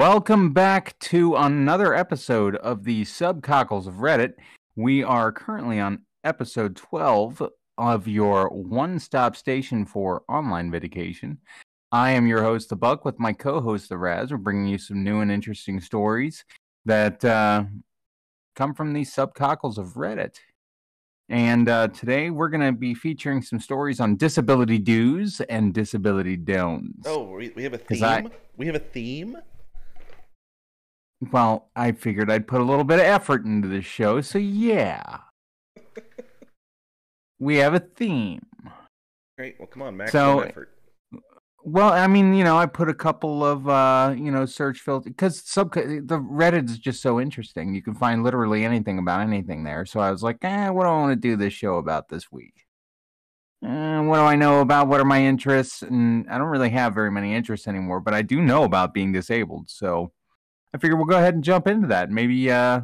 Welcome back to another episode of the Subcockles of Reddit. We are currently on episode 12 of your one stop station for online medication. I am your host, The Buck, with my co host, The Raz. We're bringing you some new and interesting stories that uh, come from these subcockles of Reddit. And uh, today we're going to be featuring some stories on disability do's and disability don'ts. Oh, we, we have a theme. I- We have a theme. Well, I figured I'd put a little bit of effort into this show, so yeah. we have a theme. Great. Well, come on, maximum So- effort. Well, I mean, you know, I put a couple of uh, you know, search filters because sub the Reddit is just so interesting. You can find literally anything about anything there. So I was like, eh, what do I want to do this show about this week? Uh, what do I know about? What are my interests? And I don't really have very many interests anymore, but I do know about being disabled. So I figure we'll go ahead and jump into that. Maybe uh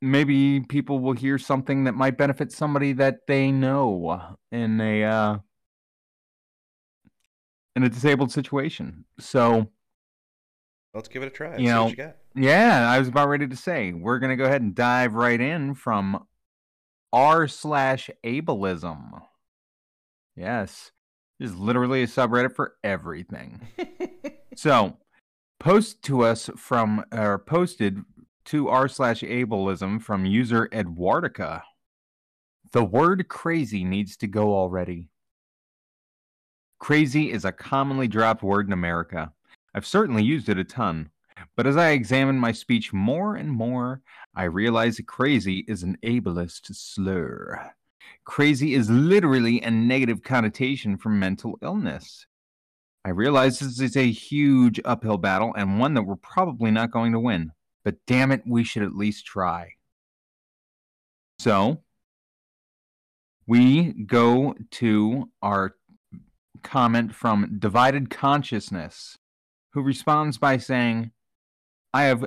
maybe people will hear something that might benefit somebody that they know in a uh in a disabled situation. So Let's give it a try. you know, what you got. yeah, I was about ready to say we're gonna go ahead and dive right in from r slash ableism. Yes, this is literally a subreddit for everything. so, post to us from or posted to r slash ableism from user Edwardica. The word crazy needs to go already. Crazy is a commonly dropped word in America. I've certainly used it a ton, but as I examine my speech more and more, I realize that crazy is an ableist slur. Crazy is literally a negative connotation for mental illness. I realize this is a huge uphill battle and one that we're probably not going to win, but damn it, we should at least try. So, we go to our comment from Divided Consciousness, who responds by saying, I have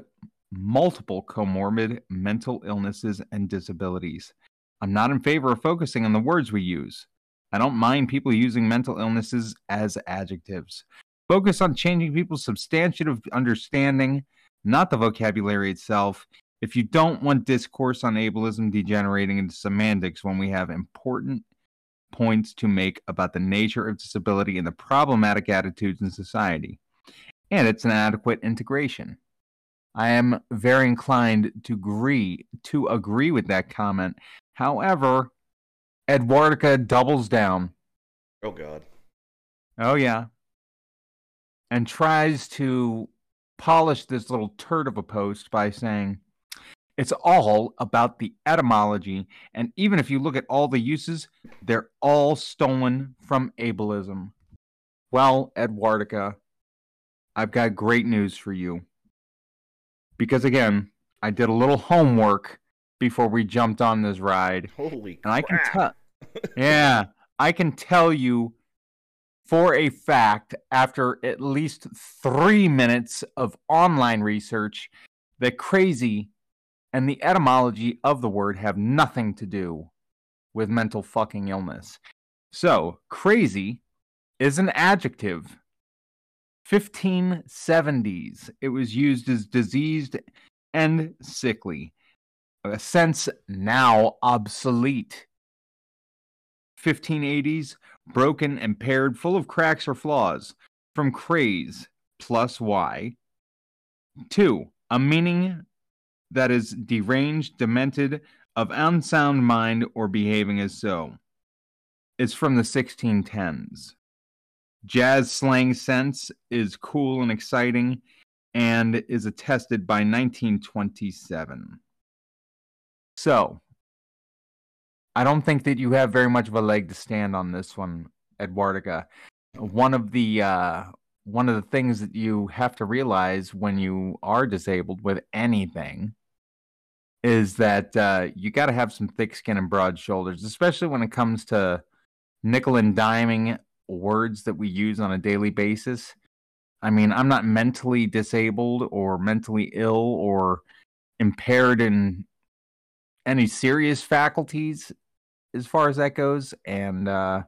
multiple comorbid mental illnesses and disabilities. I'm not in favor of focusing on the words we use. I don't mind people using mental illnesses as adjectives. Focus on changing people's substantive understanding, not the vocabulary itself. If you don't want discourse on ableism degenerating into semantics when we have important points to make about the nature of disability and the problematic attitudes in society, and its an adequate integration. I am very inclined to agree to agree with that comment. However, Edwardica doubles down. Oh God. Oh yeah. And tries to polish this little turd of a post by saying it's all about the etymology and even if you look at all the uses, they're all stolen from ableism. Well, Edwardica, I've got great news for you. Because again, I did a little homework before we jumped on this ride. Holy And I can crap. tell Yeah, I can tell you for a fact after at least 3 minutes of online research that crazy and the etymology of the word have nothing to do with mental fucking illness. So, crazy is an adjective. 1570s. It was used as diseased and sickly. A sense now obsolete. 1580s, broken, and impaired, full of cracks or flaws. From craze plus Y. 2. A meaning that is deranged, demented, of unsound mind, or behaving as so. It's from the 1610s. Jazz slang sense is cool and exciting and is attested by 1927. So, I don't think that you have very much of a leg to stand on this one, Edwardica. One of the uh, one of the things that you have to realize when you are disabled with anything is that uh, you got to have some thick skin and broad shoulders, especially when it comes to nickel and diming words that we use on a daily basis. I mean, I'm not mentally disabled or mentally ill or impaired in any serious faculties as far as that goes. And uh,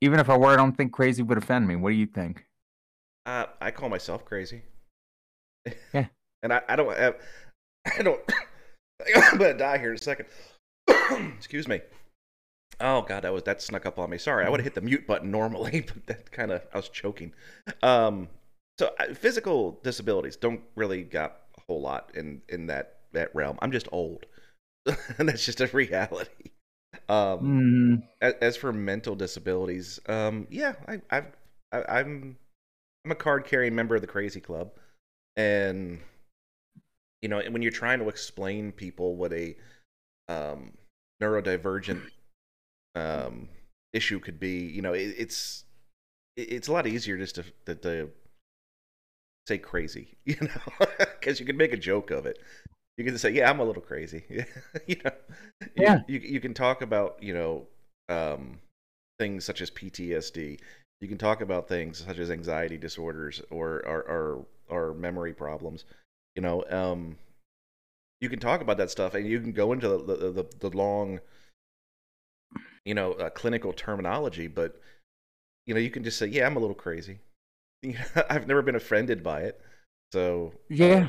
even if I were, I don't think crazy would offend me. What do you think? Uh, I call myself crazy. Yeah. and I, I don't have, I don't, I'm gonna die here in a second. Excuse me. Oh god, that was that snuck up on me. Sorry, I would have hit the mute button normally, but that kind of I was choking. Um, so uh, physical disabilities don't really got a whole lot in in that that realm. I'm just old, and that's just a reality. Um, Mm, as, as for mental disabilities, um, yeah, I, I've, I, I'm, I'm a card carrying member of the Crazy Club, and you know, and when you're trying to explain people what a um, neurodivergent um, issue could be, you know, it, it's it, it's a lot easier just to, to, to say crazy, you know, because you can make a joke of it. You can say, "Yeah, I'm a little crazy," you know. Yeah. You, you can talk about you know um, things such as PTSD. You can talk about things such as anxiety disorders or or or, or memory problems. You know, um, you can talk about that stuff, and you can go into the the, the, the long, you know, uh, clinical terminology. But you know, you can just say, "Yeah, I'm a little crazy." You know, I've never been offended by it, so Yeah. uh,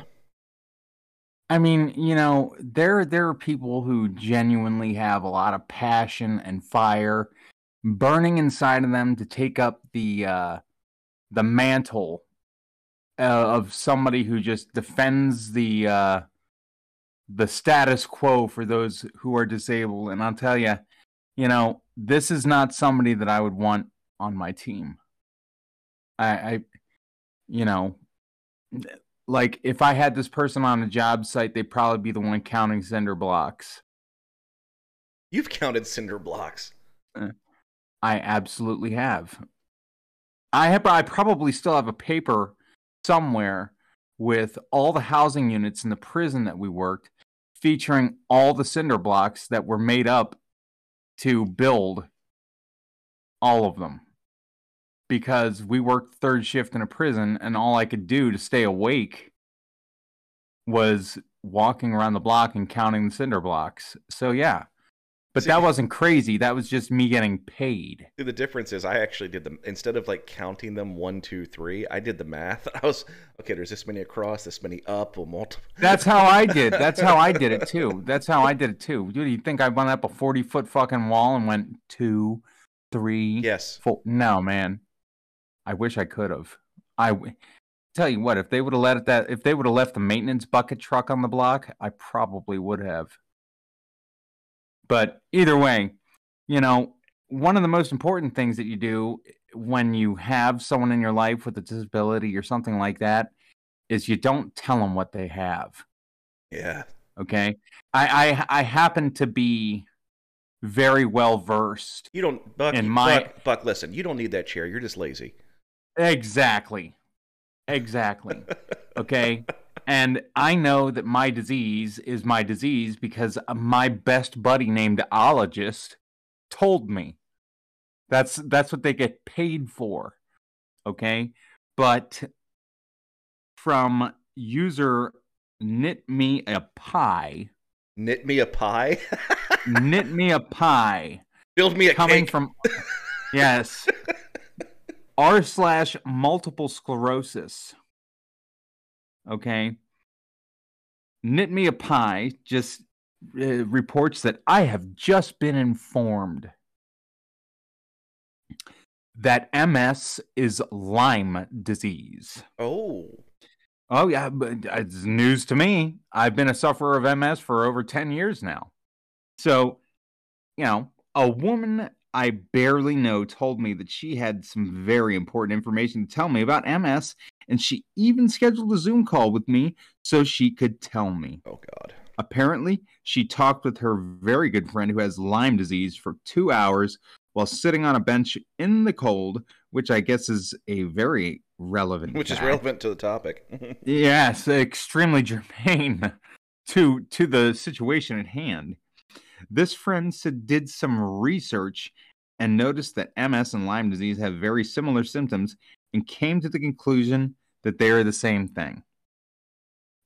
I mean, you know, there there are people who genuinely have a lot of passion and fire burning inside of them to take up the uh the mantle uh, of somebody who just defends the uh the status quo for those who are disabled and I'll tell you, you know, this is not somebody that I would want on my team. I I you know, like if I had this person on a job site, they'd probably be the one counting cinder blocks. you've counted cinder blocks. Uh, I absolutely have. I have I probably still have a paper somewhere with all the housing units in the prison that we worked featuring all the cinder blocks that were made up to build all of them. Because we worked third shift in a prison and all I could do to stay awake was walking around the block and counting the cinder blocks. So yeah. But See- that wasn't crazy. That was just me getting paid. The difference is I actually did them instead of like counting them one, two, three. I did the math. I was okay. There's this many across, this many up, or multiple. That's how I did. That's how I did it too. That's how I did it too. Dude, you think I went up a forty foot fucking wall and went two, three, Yes, four? No, man. I wish I could have. I w- tell you what, if they would have let that, if they would have left the maintenance bucket truck on the block, I probably would have. But either way, you know, one of the most important things that you do when you have someone in your life with a disability or something like that is you don't tell them what they have. yeah. Okay. I I, I happen to be very well versed. You don't, Buck. In my- Buck, Buck, listen. You don't need that chair. You're just lazy. Exactly. Exactly. Okay. And I know that my disease is my disease because my best buddy named ologist told me. That's that's what they get paid for. Okay? But from user knit me a pie, Knit me a pie. knit me a pie Build me a coming cake. from yes r slash multiple sclerosis. Okay. Knit me a pie just uh, reports that i have just been informed that ms is lyme disease. Oh, oh yeah but it's news to me. I've been a sufferer of ms for over 10 years now. So you know, a woman I barely know told me that she had some very important information to tell me about MS, and she even scheduled a Zoom call with me so she could tell me. oh God. Apparently, she talked with her very good friend who has Lyme disease for two hours while sitting on a bench in the cold, which I guess is a very relevant Which is relevant to the topic. Yes, extremely germane to to the situation at hand. This friend did some research and noticed that MS and Lyme disease have very similar symptoms and came to the conclusion that they are the same thing.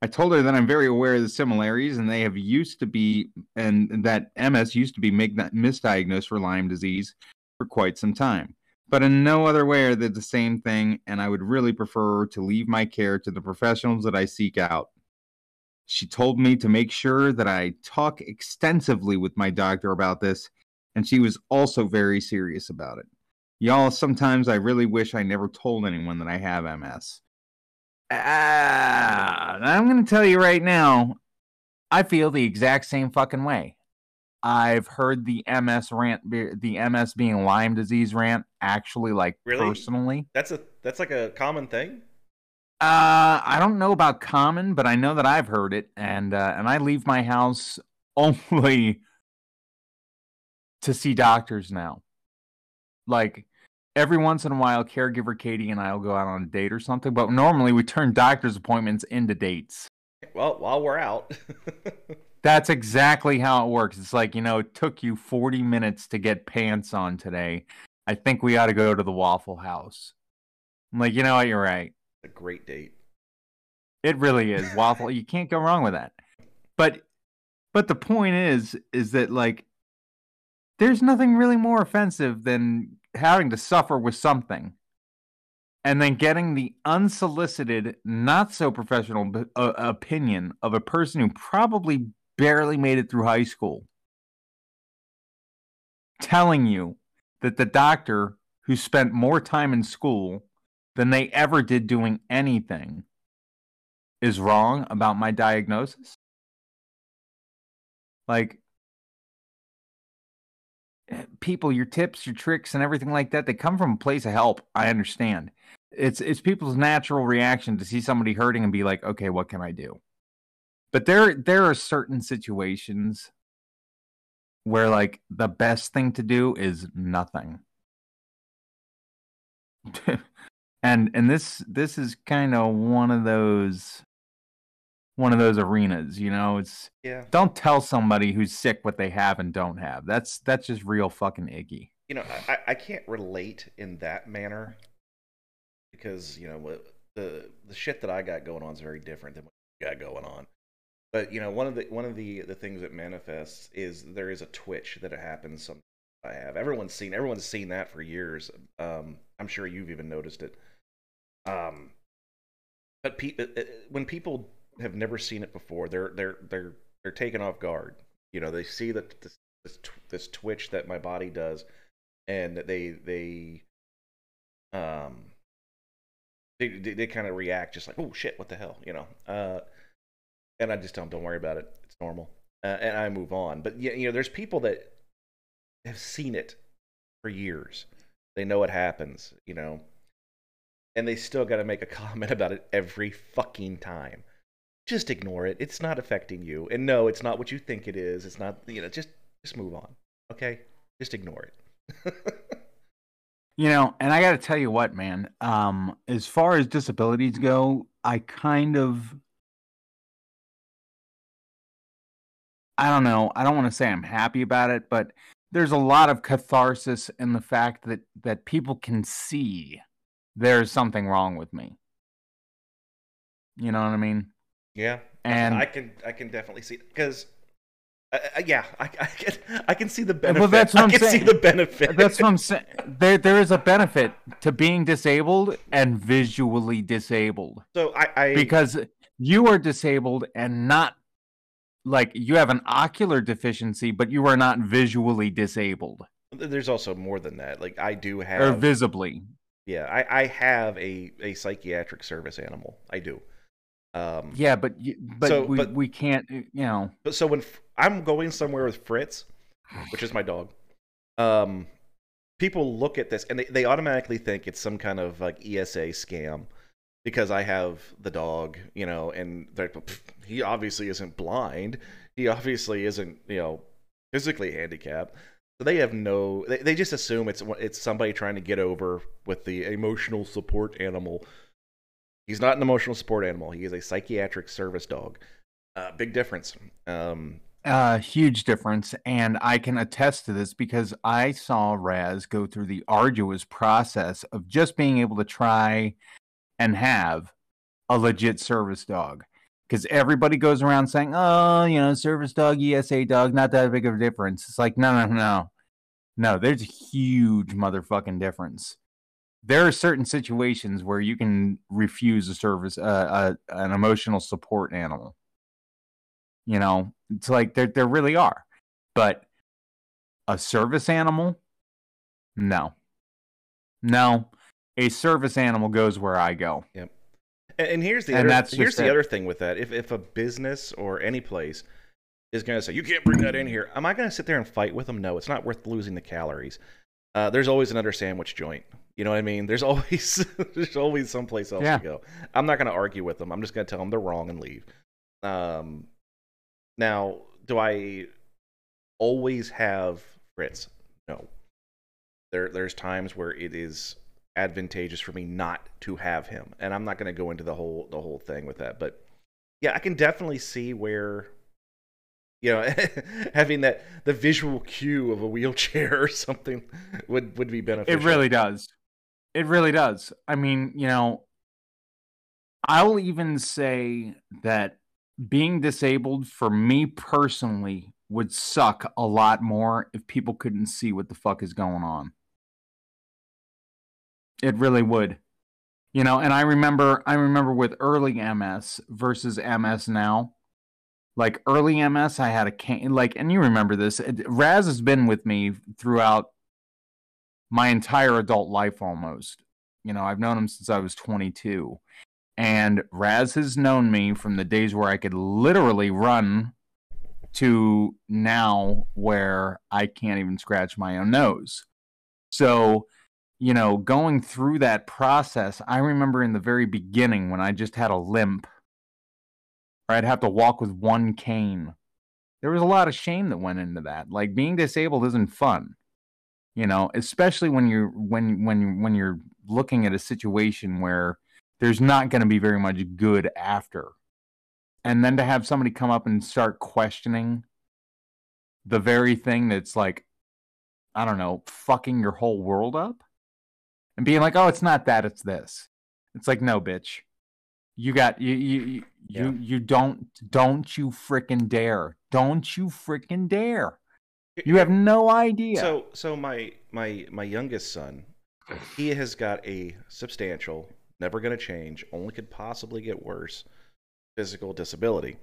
I told her that I'm very aware of the similarities and they have used to be and that MS used to be misdiagnosed for Lyme disease for quite some time. but in no other way are they the same thing, and I would really prefer to leave my care to the professionals that I seek out. She told me to make sure that I talk extensively with my doctor about this, and she was also very serious about it. Y'all, sometimes I really wish I never told anyone that I have MS. Ah, I'm going to tell you right now, I feel the exact same fucking way. I've heard the MS rant, the MS being Lyme disease rant, actually, like Really? personally. That's a that's like a common thing. Uh, I don't know about common, but I know that I've heard it, and uh, and I leave my house only to see doctors now. Like every once in a while, caregiver Katie and I will go out on a date or something, but normally we turn doctor's appointments into dates. Well, while we're out, That's exactly how it works. It's like, you know, it took you 40 minutes to get pants on today. I think we ought to go to the Waffle House. I'm like, you know what? You're right. A great date. It really is waffle. you can't go wrong with that. But but the point is is that like there's nothing really more offensive than having to suffer with something and then getting the unsolicited, not so professional b- uh, opinion of a person who probably barely made it through high school telling you that the doctor who spent more time in school than they ever did doing anything is wrong about my diagnosis? Like, people, your tips, your tricks, and everything like that, they come from a place of help. I understand. It's it's people's natural reaction to see somebody hurting and be like, okay, what can I do? But there there are certain situations where like the best thing to do is nothing. and and this this is kind of one of those one of those arenas, you know, it's Yeah. don't tell somebody who's sick what they have and don't have. That's that's just real fucking icky. You know, I, I can't relate in that manner because you know what the the shit that I got going on is very different than what you got going on. But you know, one of the one of the the things that manifests is there is a twitch that happens. Some I have everyone's seen everyone's seen that for years. Um, I'm sure you've even noticed it. Um, but pe- uh, uh, when people have never seen it before, they're they're they're they're taken off guard. You know, they see that this this, this twitch that my body does, and they they um they they, they kind of react just like oh shit what the hell you know? Uh and I just tell them don't worry about it. It's normal. Uh, and I move on. But yeah you know there's people that have seen it for years. They know it happens you know and they still got to make a comment about it every fucking time. Just ignore it. It's not affecting you. And no it's not what you think it is. It's not you know just just move on okay? Just ignore it. You know, and I got to tell you what, man. Um, as far as disabilities go, I kind of, I don't know. I don't want to say I'm happy about it, but there's a lot of catharsis in the fact that that people can see there's something wrong with me. You know what I mean? Yeah, And I can I can definitely see because uh, uh, yeah, I, I can I can see the benefit. well, that's what I I'm can see saying. the benefit. That's what I'm saying. There, there is a benefit to being disabled and visually disabled. so I, I because you are disabled and not like you have an ocular deficiency, but you are not visually disabled there's also more than that. Like I do have or visibly. Yeah, I, I have a a psychiatric service animal. I do. Um, Yeah, but you, but, So, we, but- we can't. You know, But so when F- I'm going somewhere with Fritz, which is my dog, um, people look at this and they, they automatically think it's some kind of like ESA scam because I have the dog, you know, and they're, "Pff, he obviously isn't blind. He obviously isn't, you know, physically handicapped. So they have no, they, they just assume it's it's somebody trying to get over with the emotional support animal. He's not an emotional support animal. He is a psychiatric service dog. Uh, big difference. Um, uh, huge difference, and I can attest to this because I saw Raz go through the arduous process of just being able to try and have a legit service dog. Because everybody goes around saying, "Oh, you know, service dog, ESA dog, not that big of a difference." It's like, no, no, no, no. There's a huge motherfucking difference. there are certain situations where you can refuse a service, uh, uh, an emotional support animal. You know, it's like there there really are, but a service animal, no, no, a service animal goes where I go. Yep. And, here's the And other, here's the it. other thing with that. If if a business or any place is going to say you can't bring that in here, am I going to sit there and fight with them? No, it's not worth losing the calories. Uh, there's always another sandwich joint. You know what I mean? There's always there's always someplace else Yeah. to go. I'm not going to argue with them. I'm just going to tell them they're wrong and leave. Um, now, do I always have Fritz? No. There there's times where it is advantageous for me not to have him, and I'm not going to go into the whole the whole thing with that. But yeah, I can definitely see where you know having that the visual cue of a wheelchair or something would would be beneficial. It really does. It really does. I mean, you know, I'll even say that being disabled for me personally would suck a lot more if people couldn't see what the fuck is going on. It really would. You know, and I remember I remember with early MS versus MS now. Like early MS, I had a cane. Like, and you remember this. Raz has been with me throughout my entire adult life almost. You know, I've known him since I was 22. And Raz has known me from the days where I could literally run to now where I can't even scratch my own nose. So, you know, going through that process, I remember in the very beginning when I just had a limp, or I'd have to walk with one cane. There was a lot of shame that went into that. Like being disabled isn't fun you know especially when you're when when when you're looking at a situation where there's not going to be very much good after and then to have somebody come up and start questioning the very thing that's like i don't know fucking your whole world up and being like oh it's not that it's this it's like no bitch you got you you you Yeah. you, you don't don't you freaking dare don't you freaking dare you have no idea So so my my my youngest son, he has got a substantial, never going to change, only could possibly get worse physical disability.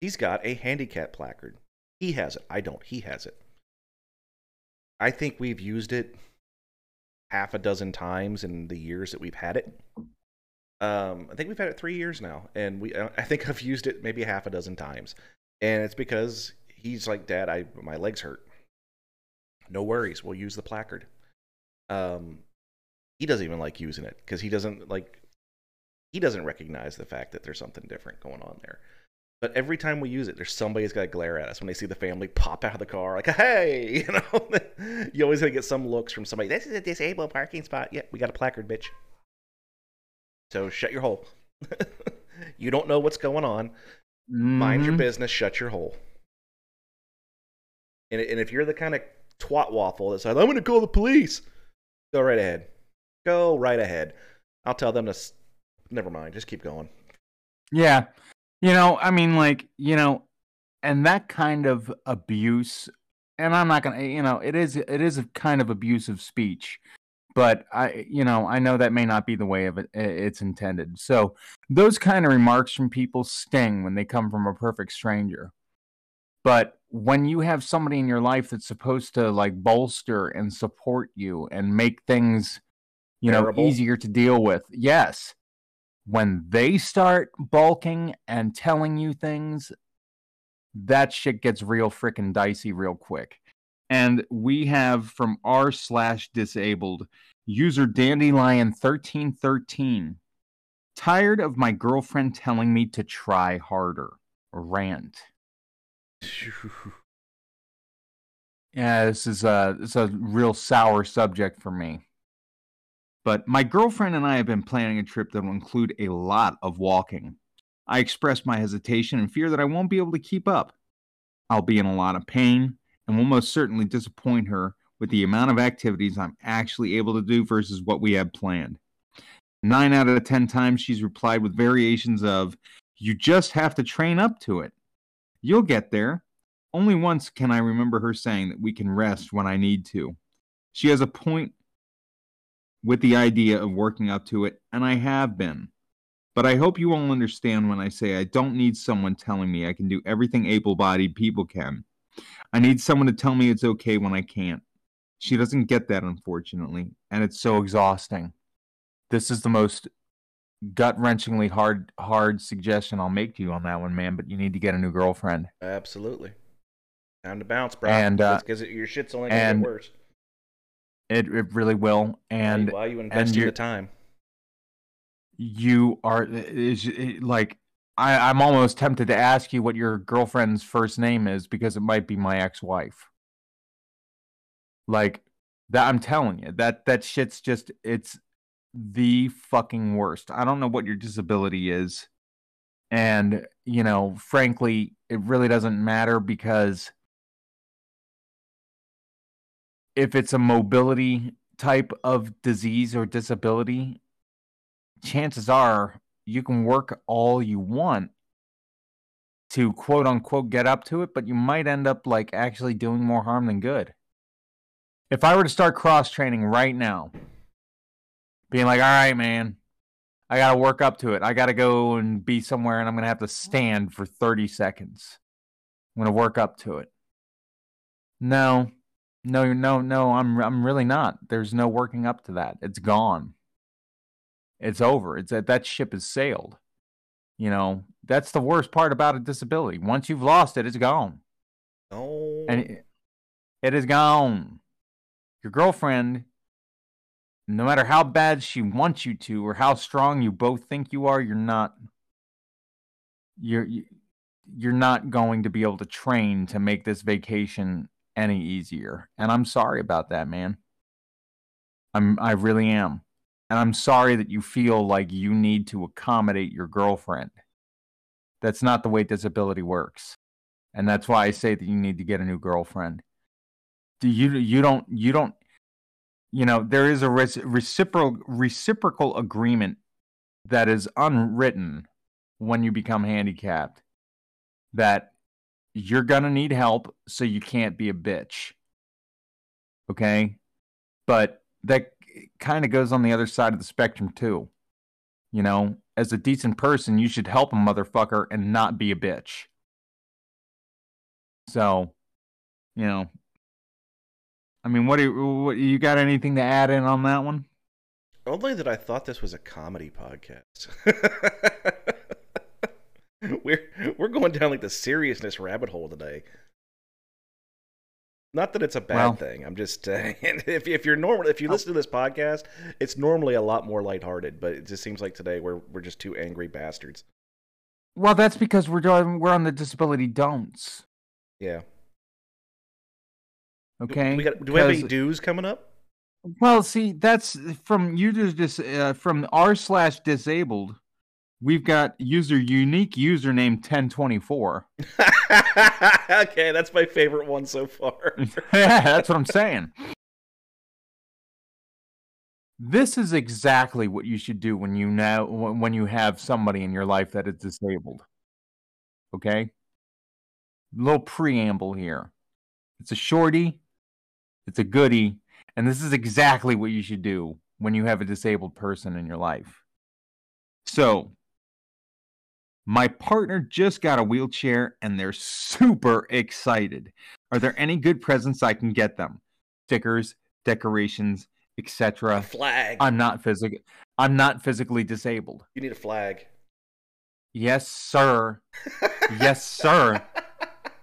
He's got a handicap placard. He has it. I don't. He has it. I think we've used it half a dozen times in the years that we've had it. Um, I think we've had it three years now, and we. I think I've used it maybe half a dozen times, and it's because he's like, "Dad, I my legs hurt." No worries, we'll use the placard. Um, he doesn't even like using it because he doesn't like. He doesn't recognize the fact that there's something different going on there. But every time we use it, there's somebody's got to glare at us when they see the family pop out of the car, like, "Hey!" You know, you always gonna get some looks from somebody. This is a disabled parking spot. Yeah, we got a placard, bitch. So shut your hole. you don't know what's going on. Mind your Mhm. business. Shut your hole. And, and if you're the kind of twat waffle that says, "I'm going to call the police," go right ahead. Go right ahead. I'll tell them to. s- Never mind. Just keep going. Yeah. You know, I mean, like, you know, and that kind of abuse, and I'm not gonna, eh, you know, it is it is a kind of abusive speech, but I, you know, I know that may not be the way of it it's intended. So those kind of remarks from people sting when they come from a perfect stranger. But when you have somebody in your life that's supposed to like bolster and support you and make things, you know, easier to deal with, yes when they start bulking and telling you things, that shit gets real freaking dicey real quick. And we have from r slash disabled user dandelion thirteen thirteen. Tired of my girlfriend telling me to try harder. Rant. Yeah, this is a this is a real sour subject for me. But my girlfriend and I have been planning a trip that will include a lot of walking. I expressed my hesitation and fear that I won't be able to keep up. I'll be in a lot of pain and will most certainly disappoint her with the amount of activities I'm actually able to do versus what we had planned. Nine out of ten times she's replied with variations of, You just have to train up to it. You'll get there. Only once can I remember her saying that we can rest when I need to. She has a point with the idea of working up to it, and I have been. But I hope you all understand when I say I don't need someone telling me I can do everything able bodied people can. I need someone to tell me it's okay when I can't. She doesn't get that, unfortunately, and it's so exhausting. This is the most gut wrenchingly hard hard suggestion I'll make to you on that one, man. But you need to get a new girlfriend. Absolutely. Time to bounce, bro. And, uh, because your shit's only gonna and- get worse. It it really will. And why are you investing the time? you are is it- like I, I'm almost tempted to ask you what your girlfriend's first name is because it might be my ex-wife. Like that I'm telling you, that that shit's just it's the fucking worst. I don't know what your disability is. And, you know, frankly, it really doesn't matter because if it's a mobility type of disease or disability, chances are you can work all you want to quote unquote get up to it, but you might end up like actually doing more harm than good. If I were to start cross training right now, being like, all right, man, I got to work up to it. I got to go and be somewhere and I'm going to have to stand for 30 seconds. I'm going to work up to it. No, no, no, no, I'm, I'm really not. There's no working up to that. It's gone. It's over. It's that that ship has sailed. You know, that's the worst part about a disability. Once you've lost it, it's gone. Oh, And it, it is gone. Your girlfriend, no matter how bad she wants you to or how strong you both think you are, you're not you're you're not going to be able to train to make this vacation any easier. And I'm sorry about that, man. I'm I really am. And I'm sorry that you feel like you need to accommodate your girlfriend. That's not the way disability works. And that's why I say that you need to get a new girlfriend. Do you you don't you don't you know there is a reci- reciprocal reciprocal agreement that is unwritten when you become handicapped that you're going to need help so you can't be a bitch. Okay? But that kind of goes on the other side of the spectrum too. You know, as a decent person, you should help a motherfucker and not be a bitch. So, you know, I mean, what do you, what, you got anything to add in on that one? only that I thought this was a comedy podcast. down like the seriousness rabbit hole today. Not that it's a bad Well- thing. I'm just saying if if you're normal if you listen to this podcast, it's normally a lot more lighthearted, but it just seems like today we're we're just two angry bastards. Well, that's because we're doing, we're on the disability don'ts. Yeah. Okay. Do we, got, do we have any do's coming up? Well, see, that's from users dis, uh, from r slash disabled. We've got user unique username ten twenty four. okay, that's my favorite one so far. yeah, that's what I'm saying. This is exactly what you should do when you know when you have somebody in your life that is disabled. Okay? Little preamble here. It's a shorty, it's a goodie, and this is exactly what you should do when you have a disabled person in your life. So, my partner just got a wheelchair and they're super excited. Are there any good presents I can get them? Stickers, decorations, etc. flag. I'm not physical I'm not physically disabled. You need a flag. Yes, sir. Yes, sir.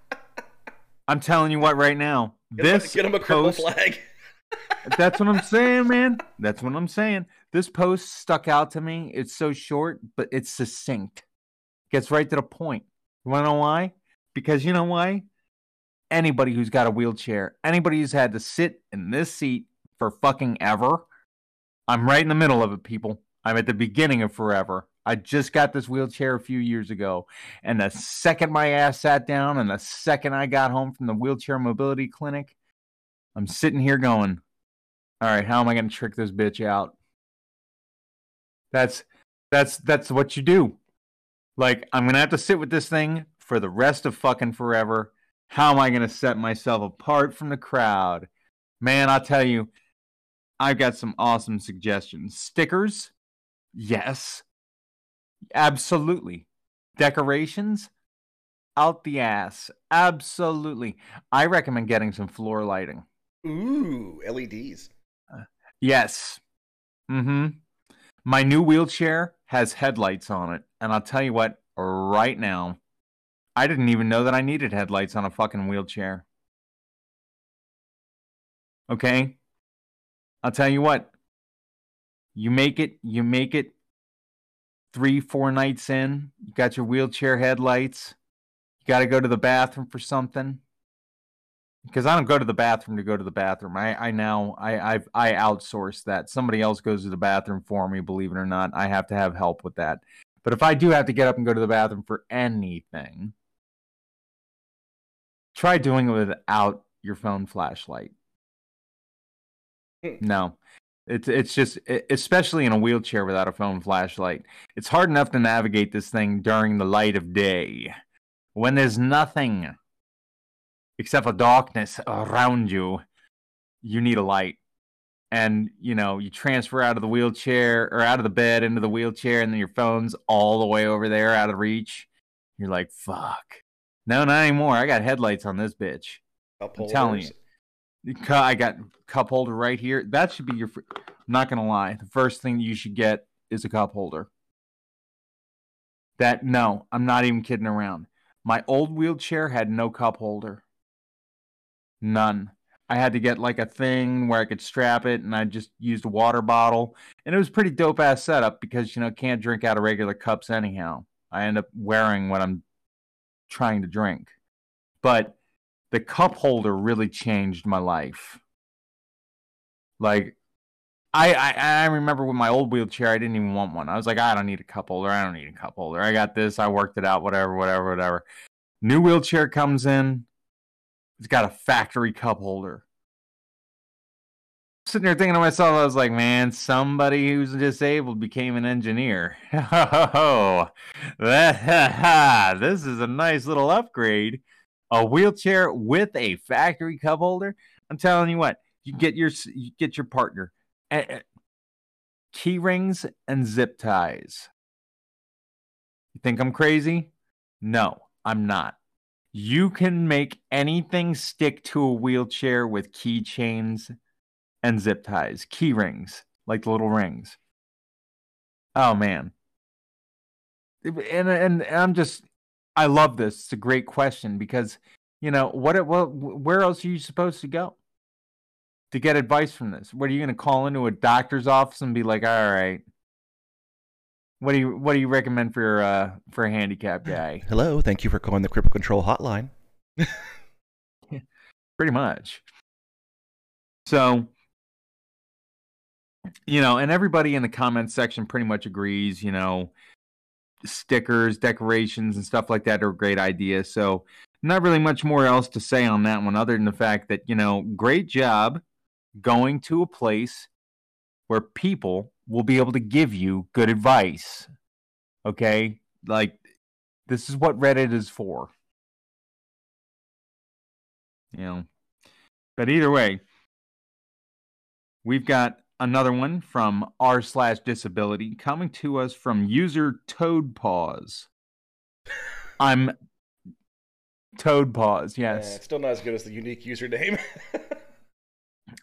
I'm telling you what right now. Get him a- This get him a post, flag. That's what I'm saying, man. That's what I'm saying. This post stuck out to me. It's so short, but it's succinct. Gets right to the point. You want to know why? Because you know why? Anybody who's got a wheelchair, anybody who's had to sit in this seat for fucking ever, I'm right in the middle of it, people. I'm at the beginning of forever. I just got this wheelchair a few years ago. And the second my ass sat down and the second I got home from the wheelchair mobility clinic, I'm sitting here going, all right, how am I going to trick this bitch out? That's that's that's what you do. Like I'm going to have to sit with this thing for the rest of fucking forever. How am I going to set myself apart from the crowd? Man, I'll tell you, I've got some awesome suggestions. Stickers, yes, absolutely. Decorations, out the ass, absolutely. I recommend getting some floor lighting. Ooh, LEDs. Yes. Mm-hmm. My new wheelchair has headlights on it, and I'll tell you what, right now, I didn't even know that I needed headlights on a fucking wheelchair. Okay? I'll tell you what. You make it, you make it three, four nights in, you got your wheelchair headlights, you got to go to the bathroom for something. Because I don't go to the bathroom to go to the bathroom. I, I now I I've, I outsource that. Somebody else goes to the bathroom for me. Believe it or not, I have to have help with that. But if I do have to get up and go to the bathroom for anything, try doing it without your phone flashlight. Hmm. No, it's it's just especially in a wheelchair without a phone flashlight. It's hard enough to navigate this thing during the light of day when there's nothing except for darkness around you. You need a light. And you know, you transfer out of the wheelchair or out of the bed into the wheelchair, and then your phone's all the way over there out of reach. You're like, fuck. No, not anymore. I got headlights on this bitch. Cup I'm telling you. I got cup holder right here. That should be your. Fr- I'm not gonna lie. The first thing you should get is a cup holder. That no, I'm not even kidding around. My old wheelchair had no cup holder. None. I had to get like a thing where I could strap it, and I just used a water bottle, and it was pretty dope ass setup because you know can't drink out of regular cups anyhow. I end up wearing what I'm trying to drink, but the cup holder really changed my life. Like, I, I I remember with my old wheelchair, I didn't even want one. I was like, I don't need a cup holder. I don't need a cup holder. I got this. I worked it out. Whatever, whatever, whatever. New wheelchair comes in. It's got a factory cup holder. Sitting there thinking to myself, I was like, man, somebody who's disabled became an engineer. Oh, this is a nice little upgrade. A wheelchair with a factory cup holder. I'm telling you what, you get your you get your partner Eh, eh, key rings and zip ties. You think I'm crazy? No, I'm not. You can make anything stick to a wheelchair with keychains and zip ties, key rings, like the little rings. Oh man. And, and I'm just I love this. It's a great question because you know what what where else are you supposed to go to get advice from this? What are you going to call into a doctor's office and be like, "All right, what do you what do you recommend for uh for a handicap guy?" Hello, thank you for calling the Cripple Control Hotline. pretty much. So, you know, and everybody in the comments section pretty much agrees, you know, stickers, decorations, and stuff like that are a great idea. So, not really much more else to say on that one other than the fact that, you know, great job going to a place where people will be able to give you good advice. Okay? Like, this is what Reddit is for. You know, but either way, we've got another one from r slash disability coming to us from user Toad Paws. I'm Toad Paws, yes. it's still not as good as the unique username.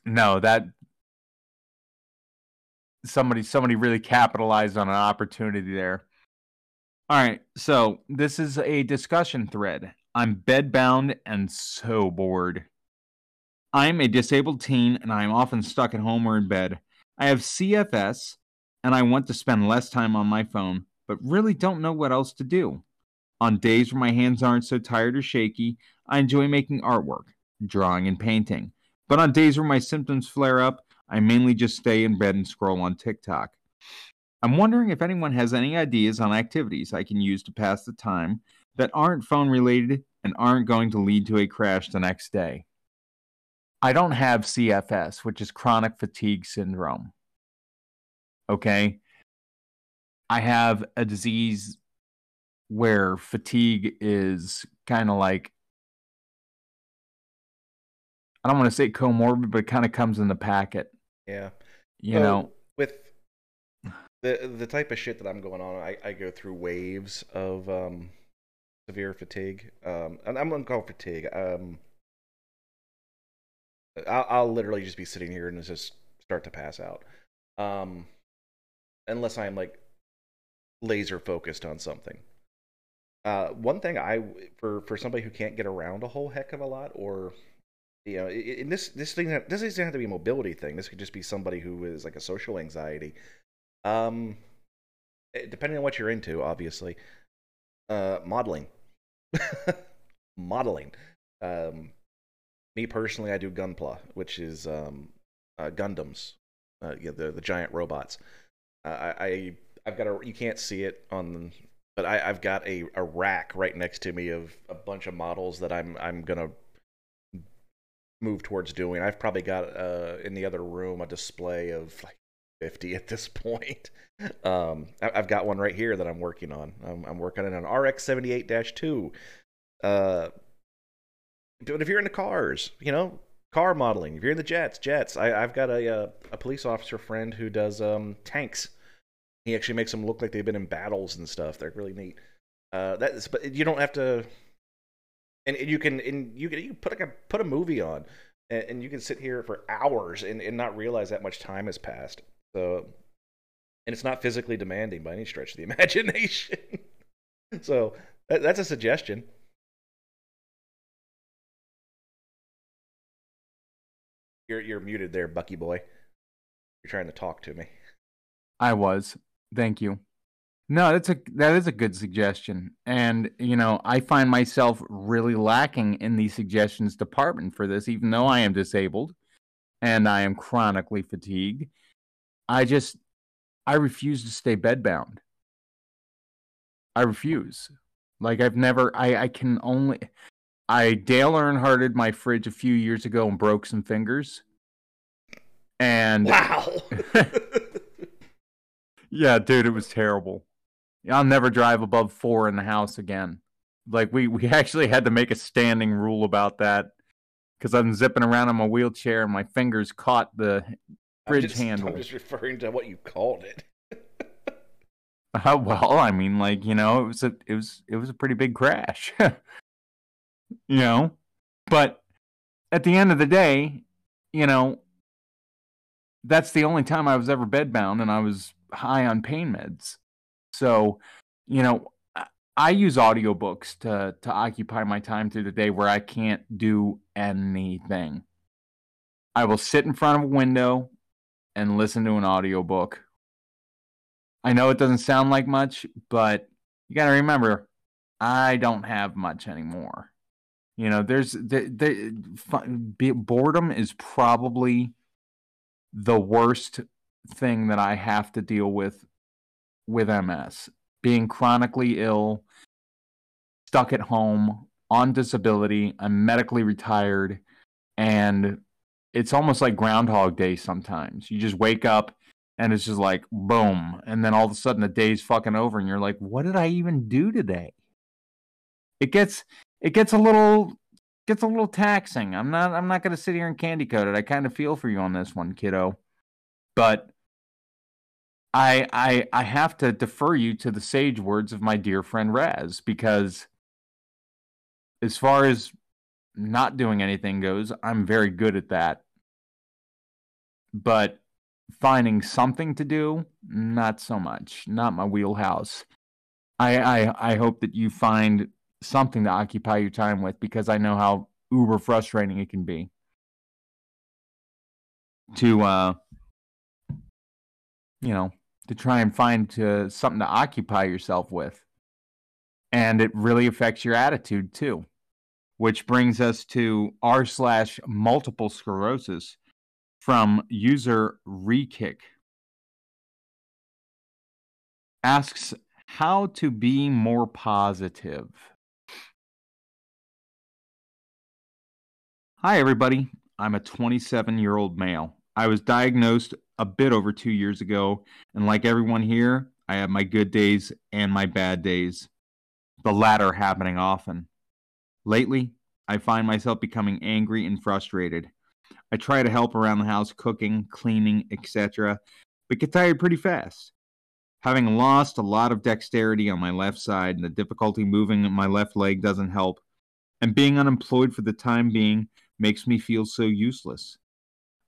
No, that somebody somebody really capitalized on an opportunity there. All right, so this is a discussion thread. I'm bedbound and so bored. I'm a disabled teen and I'm often stuck at home or in bed. I have CFS and I want to spend less time on my phone, but really don't know what else to do. On days where my hands aren't so tired or shaky, I enjoy making artwork, drawing, and painting. But on days where my symptoms flare up, I mainly just stay in bed and scroll on TikTok. I'm wondering if anyone has any ideas on activities I can use to pass the time that aren't phone related and aren't going to lead to a crash the next day. I don't have CFS, which is chronic fatigue syndrome. Okay. I have a disease where fatigue is kind of like I don't want to say comorbid, but it kind of comes in the packet. Yeah. you know, with the the type of shit that I'm going on, I, I go through waves of um, severe fatigue. Um, and I'm gonna call fatigue. Um, I'll, I'll literally just be sitting here and just start to pass out. Um, unless I'm like laser focused on something. Uh, one thing I for for somebody who can't get around a whole heck of a lot, or you know, in this this thing this doesn't have to be a mobility thing. This could just be somebody who is like a social anxiety. Um, eh, depending on what you're into, obviously, uh, modeling, modeling. Um, me personally, I do Gunpla, which is um, uh, Gundams, uh, yeah, the the giant robots. Uh, I, I I've got a you can't see it on but I, I've got a, a rack right next to me of a bunch of models that I'm I'm gonna move towards doing. I've probably got uh, in the other room a display of like 50 at this point. Um, I, have got one right here that I'm working on. I'm, I'm working on an RX 78-2. Uh, but if you're into cars, you know, car modeling. If you're in the jets, jets. I, have got a, a, uh, a police officer friend who does um, tanks. He actually makes them look like they've been in battles and stuff. They're really neat. Uh, that's but you don't have to, and, you can and you can you can put like a put a movie on, and, and you can sit here for hours and, and not realize that much time has passed. So, and it's not physically demanding by any stretch of the imagination. so that, that's a suggestion. You're you're muted there, Bucky boy. You're trying to talk to me. I was. Thank you. No, that's a that is a good suggestion. And you know, I find myself really lacking in the suggestions department for this, even though I am disabled and I am chronically fatigued. I just I refuse to stay bedbound. I refuse. Like I've never I, I can only I Dale Earnhardted my fridge a few years ago and broke some fingers. And Wow. Yeah, dude, it was terrible. I'll never drive above four in the house again. Like we we actually had to make a standing rule about that because I'm zipping around in my wheelchair and my fingers caught the fridge I'm just, handle. I'm just referring to what you called it. Uh, well, I mean, like you know, it was a it was it was a pretty big crash. you know, but at the end of the day, you know, that's the only time I was ever bedbound, and I was high on pain meds. So, you know, I use audiobooks to to occupy my time through the day where I can't do anything. I will sit in front of a window and listen to an audiobook. I know it doesn't sound like much, but you got to remember I don't have much anymore. You know, there's the, the boredom is probably the worst thing that I have to deal with with MS. Being chronically ill, stuck at home, on disability, I'm medically retired, and it's almost like Groundhog Day sometimes. You just wake up and it's just like boom, and then all of a sudden the day's fucking over, and you're like, what did I even do today? It gets it gets a little gets a little taxing. I'm not I'm not gonna sit here and candy coat it. I kind of feel for you on this one, kiddo. But I I I have to defer you to the sage words of my dear friend Raz because as far as not doing anything goes, I'm very good at that. But finding something to do, not so much. Not my wheelhouse. I I I hope that you find something to occupy your time with because I know how uber frustrating it can be to uh you know to try and find uh, something to occupy yourself with. And it really affects your attitude too, which brings us to r slash multiple sclerosis from user Rekick. Asks how to be more positive. Hi, everybody. I'm a 27 year old male. I was diagnosed a bit over two years ago. And like everyone here, I have my good days and my bad days, the latter happening often. Lately, I find myself becoming angry and frustrated. I try to help around the house, cooking, cleaning, etc., but get tired pretty fast. Having lost a lot of dexterity on my left side and the difficulty moving my left leg doesn't help, and being unemployed for the time being makes me feel so useless.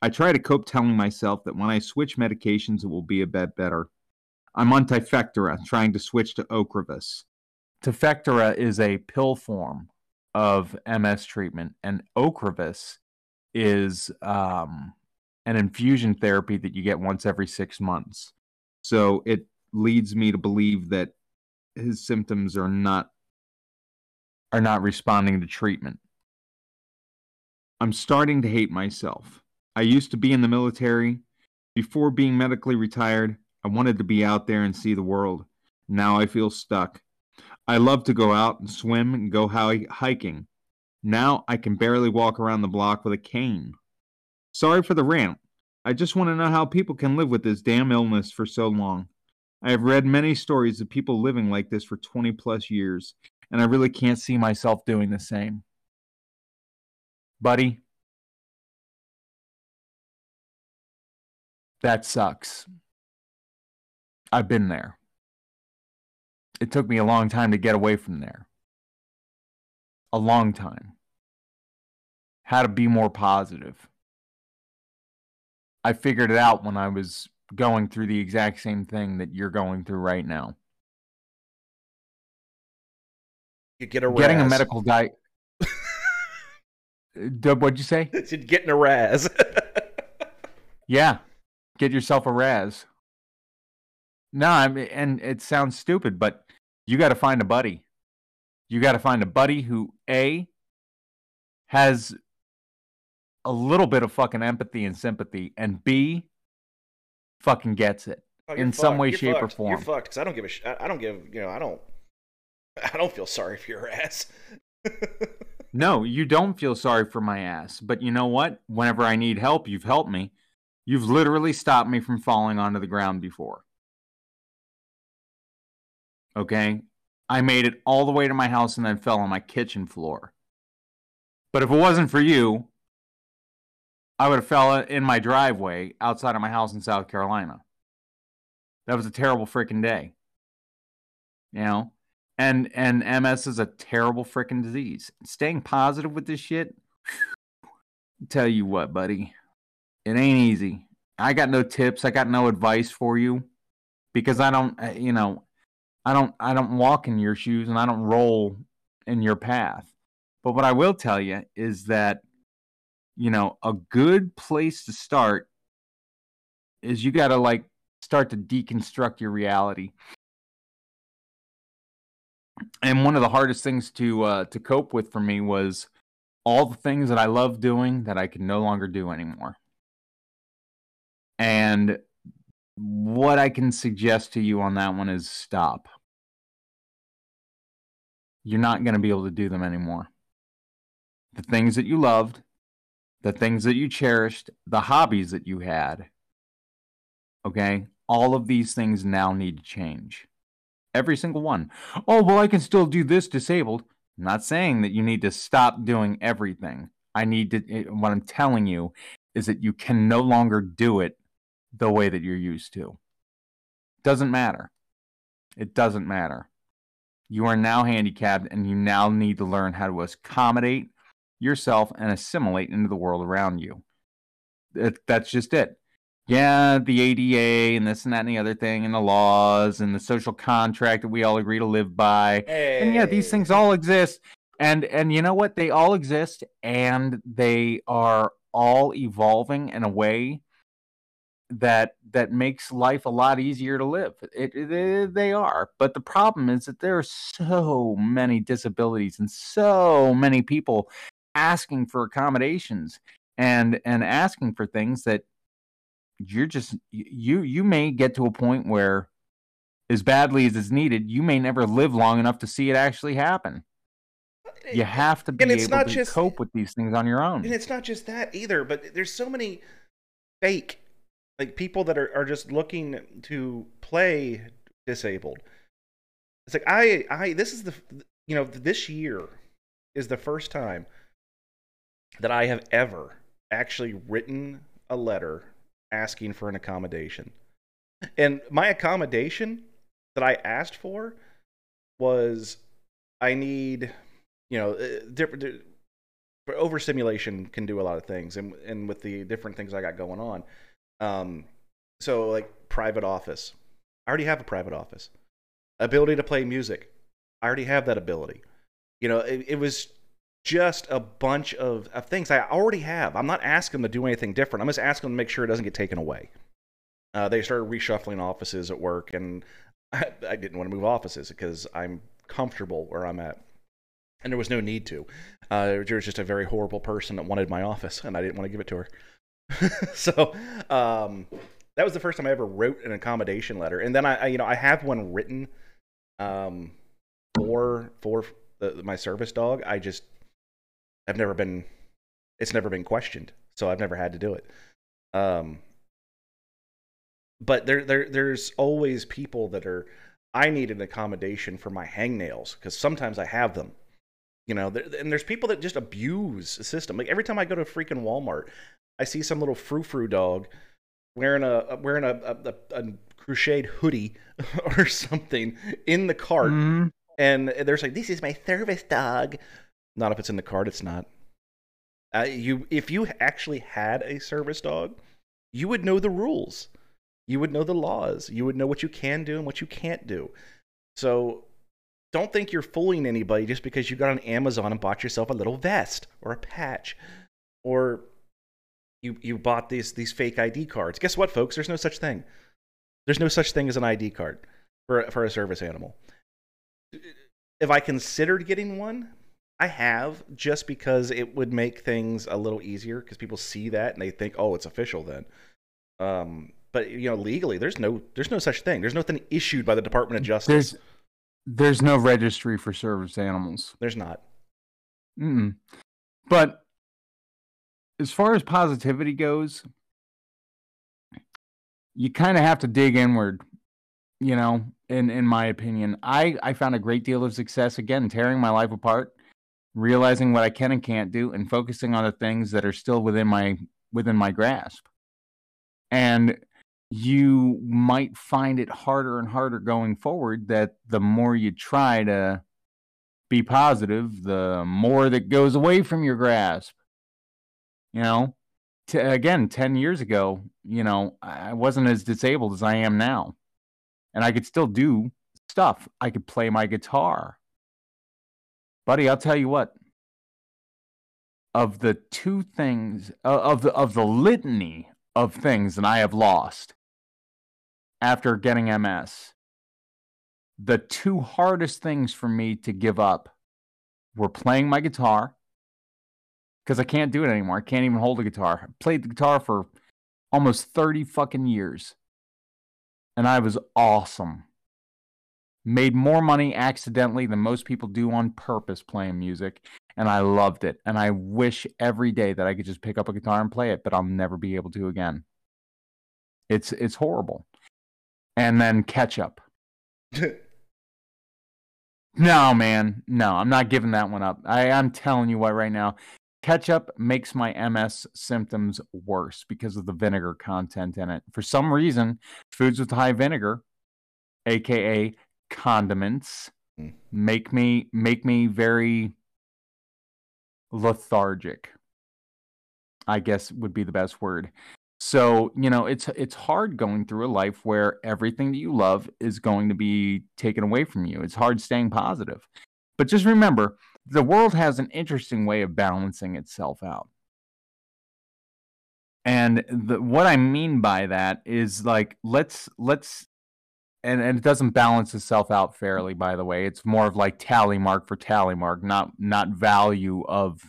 I try to cope telling myself that when I switch medications, it will be a bit better. I'm on Tecfidera, trying to switch to Ocrevus. Tecfidera is a pill form of MS treatment, and Ocrevus is um, an infusion therapy that you get once every six months. So it leads me to believe that his symptoms are not are not responding to treatment. I'm starting to hate myself. I used to be in the military. Before being medically retired, I wanted to be out there and see the world. Now I feel stuck. I love to go out and swim and go hiking. Now I can barely walk around the block with a cane. Sorry for the rant. I just want to know how people can live with this damn illness for so long. I have read many stories of people living like this for 20 plus years, and I really can't see myself doing the same. Buddy, that sucks. I've been there. It took me a long time to get away from there. A long time. How to be more positive. I figured it out when I was going through the exact same thing that you're going through right now. You get a getting a medical di. What'd you say? getting a raz. yeah, get yourself a raz. No, I mean, and it sounds stupid, but you got to find a buddy. You got to find a buddy who a has a little bit of fucking empathy and sympathy, and b fucking gets it oh, in fucked. some way, you're shape, fucked. or form. You're fucked because I don't give a sh- I don't give you know I don't I don't feel sorry for your ass. no, you don't feel sorry for my ass. But you know what? Whenever I need help, you've helped me. You've literally stopped me from falling onto the ground before. Okay? I made it all the way to my house and then fell on my kitchen floor. But if it wasn't for you, I would have fell in my driveway outside of my house in South Carolina. That was a terrible freaking day. You know? And and MS is a terrible freaking disease. Staying positive with this shit, tell you what, buddy. It ain't easy. I got no tips. I got no advice for you because I don't, you know, I don't, I don't walk in your shoes and I don't roll in your path. But what I will tell you is that, you know, a good place to start is you got to like start to deconstruct your reality. And one of the hardest things to uh, to cope with for me was all the things that I love doing that I can no longer do anymore. And what I can suggest to you on that one is stop. You're not going to be able to do them anymore. The things that you loved, the things that you cherished, the hobbies that you had, okay, all of these things now need to change. Every single one. Oh, well, I can still do this disabled. I'm not saying that you need to stop doing everything. I need to, eh, what I'm telling you is that you can no longer do it the way that you're used to. Doesn't matter. It doesn't matter. You are now handicapped and you now need to learn how to accommodate yourself and assimilate into the world around you. It, that's just it. Yeah, the ADA and this and that and the other thing and the laws and the social contract that we all agree to live by. Hey. And yeah, these things all exist. And and you know what? They all exist and they are all evolving in a way that that makes life a lot easier to live. It, it, they are, but the problem is that there are so many disabilities and so many people asking for accommodations and and asking for things that you're just you you may get to a point where as badly as is needed, you may never live long enough to see it actually happen. You have to be able to just, cope with these things on your own. And it's not just that either, but there's so many fake like people that are, are just looking to play disabled. It's like I I this is the you know this year is the first time that I have ever actually written a letter asking for an accommodation. And my accommodation that I asked for was I need, you know, uh, different overstimulation can do a lot of things and and with the different things I got going on. Um so like private office. I already have a private office. Ability to play music. I already have that ability. You know, it, it was just a bunch of, of things I already have. I'm not asking them to do anything different. I'm just asking them to make sure it doesn't get taken away. Uh, they started reshuffling offices at work, and I, I didn't want to move offices because I'm comfortable where I'm at. And there was no need to. Uh, there was just a very horrible person that wanted my office, and I didn't want to give it to her. so um, that was the first time I ever wrote an accommodation letter. And then I, I you know, I have one written um, for for the, my service dog. I just I've never been it's never been questioned, so I've never had to do it. Um, but there there there's always people that are I need an accommodation for my hangnails because sometimes I have them. You know, and there's people that just abuse the system. Like every time I go to freaking Walmart, I see some little frou frou dog wearing a wearing a, a, a crocheted hoodie or something in the cart, mm-hmm. and there's like, "This is my service dog." Not if it's in the cart, it's not. Uh, you, if you actually had a service dog, you would know the rules. You would know the laws. You would know what you can do and what you can't do. So don't think you're fooling anybody just because you got on Amazon and bought yourself a little vest or a patch or you you bought these these fake ID cards. Guess what, folks? There's no such thing. There's no such thing as an ID card for for a service animal. If I considered getting one, I have just because it would make things a little easier because people see that and they think, oh, it's official then. Um, but you know, legally, there's no there's no such thing. There's nothing issued by the Department of Justice. There's there's no registry for service animals. There's not. Mm. But as far as positivity goes, you kind of have to dig inward. You know, in in my opinion, I I found a great deal of success again tearing my life apart realizing what I can and can't do and focusing on the things that are still within my within my grasp. And you might find it harder and harder going forward that the more you try to be positive, the more that goes away from your grasp. You know, to, again, 10 years ago, you know, I wasn't as disabled as I am now. And I could still do stuff. I could play my guitar buddy, I'll tell you what. Of the two things uh, of the of the litany of things that I have lost after getting MS, the two hardest things for me to give up were playing my guitar because I can't do it anymore. I can't even hold a guitar. I played the guitar for almost 30 fucking years. And I was awesome made more money accidentally than most people do on purpose playing music and I loved it and I wish every day that I could just pick up a guitar and play it but I'll never be able to again. It's it's horrible. And then ketchup. no, man. No, I'm not giving that one up. I I'm telling you what right now. Ketchup makes my MS symptoms worse because of the vinegar content in it. For some reason, foods with high vinegar, aka condiments mm. make me make me very lethargic i guess would be the best word so you know it's it's hard going through a life where everything that you love is going to be taken away from you it's hard staying positive but just remember the world has an interesting way of balancing itself out. And the, what i mean by that is like let's let's and, and it doesn't balance itself out fairly by the way. It's more of like tally mark for tally mark not not value of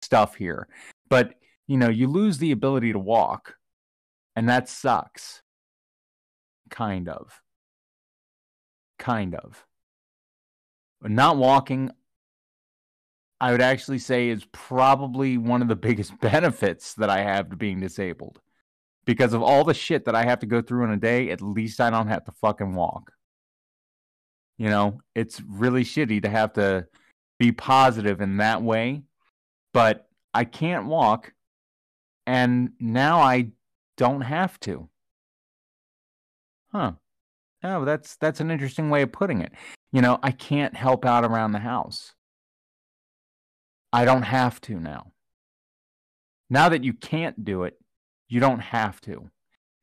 stuff here. But you know you lose the ability to walk and that sucks. Kind of. Kind of. Not walking i would actually say is probably one of the biggest benefits that i have to being disabled because of all the shit that I have to go through in a day, at least I don't have to fucking walk. You know, it's really shitty to have to be positive in that way, but I can't walk and now I don't have to. Huh. Oh, that's that's an interesting way of putting it. You know, I can't help out around the house. I don't have to now. Now that you can't do it, you don't have to.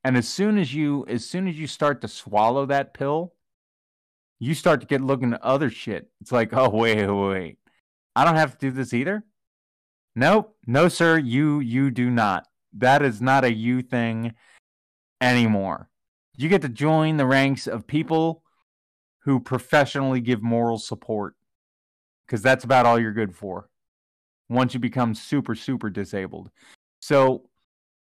And as soon as you as soon as you start to swallow that pill, you start to get looking at other shit. It's like, oh wait, wait. I don't have to do this either. Nope, no, sir, you you do not. That is not a you thing anymore. You get to join the ranks of people who professionally give moral support because that's about all you're good for once you become super super disabled. So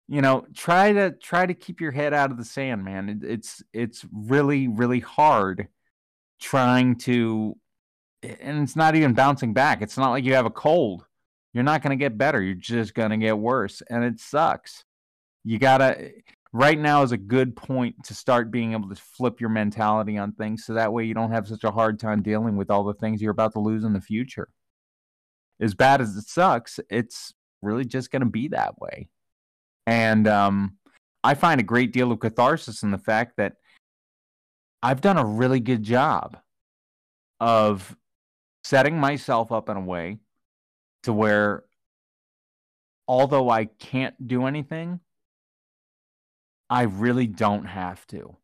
you know try to try to keep your head out of the sand man. It, it's it's really really hard trying to and it's not even bouncing back. It's not like you have a cold. You're not going to get better. You're just going to get worse and it sucks. You gotta right now is a good point to start being able to flip your mentality on things so that way you don't have such a hard time dealing with all the things you're about to lose in the future as bad as it sucks it's really just going to be that way and um, I find a great deal of catharsis in the fact that I've done a really good job of setting myself up in a way to where although I can't do anything, I really don't have to.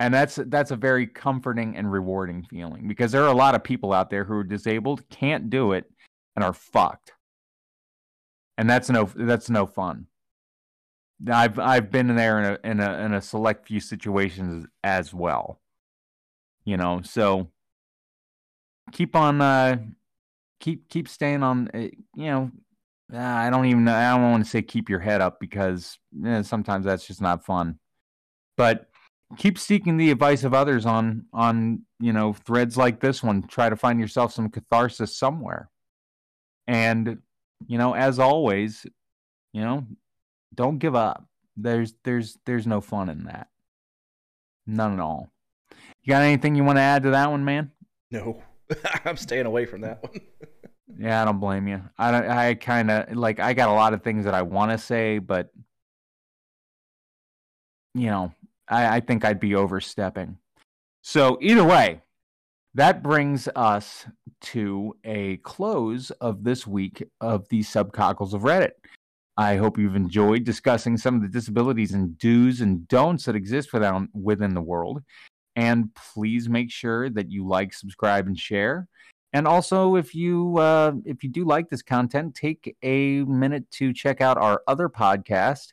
And that's that's a very comforting and rewarding feeling because there are a lot of people out there who are disabled, can't do it, and are fucked. And that's no that's no fun. I've I've been there in a in a in a select few situations as well. You know, so keep on uh keep keep staying on uh, you know uh, I don't even I don't want to say keep your head up because eh, sometimes that's just not fun. But keep seeking the advice of others on on you know threads like this one. Try to find yourself some catharsis somewhere. And you know, as always, you know, don't give up. There's there's there's no fun in that. None at all. You got anything you want to add to that one, man? No. I'm staying away from that one. yeah, I don't blame you. I don't, I kind of like I got a lot of things that I want to say, but you know, I, I think I'd be overstepping. So either way, that brings us to a close of this week of the subcockles of Reddit. I hope you've enjoyed discussing some of the disabilities and do's and don'ts that exist within, within the world. And please make sure that you like, subscribe, and share. And also, if you uh, if you do like this content, take a minute to check out our other podcast,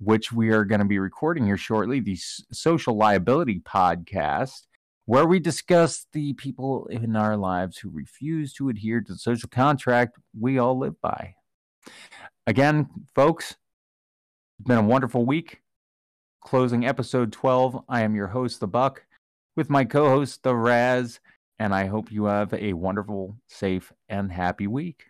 which we are going to be recording here shortly, the Social Liability Podcast, where we discuss the people in our lives who refuse to adhere to the social contract we all live by. Again, folks, it's been a wonderful week. Closing episode 12. I am your host, The Buck, with my co host, The Raz, and I hope you have a wonderful, safe, and happy week.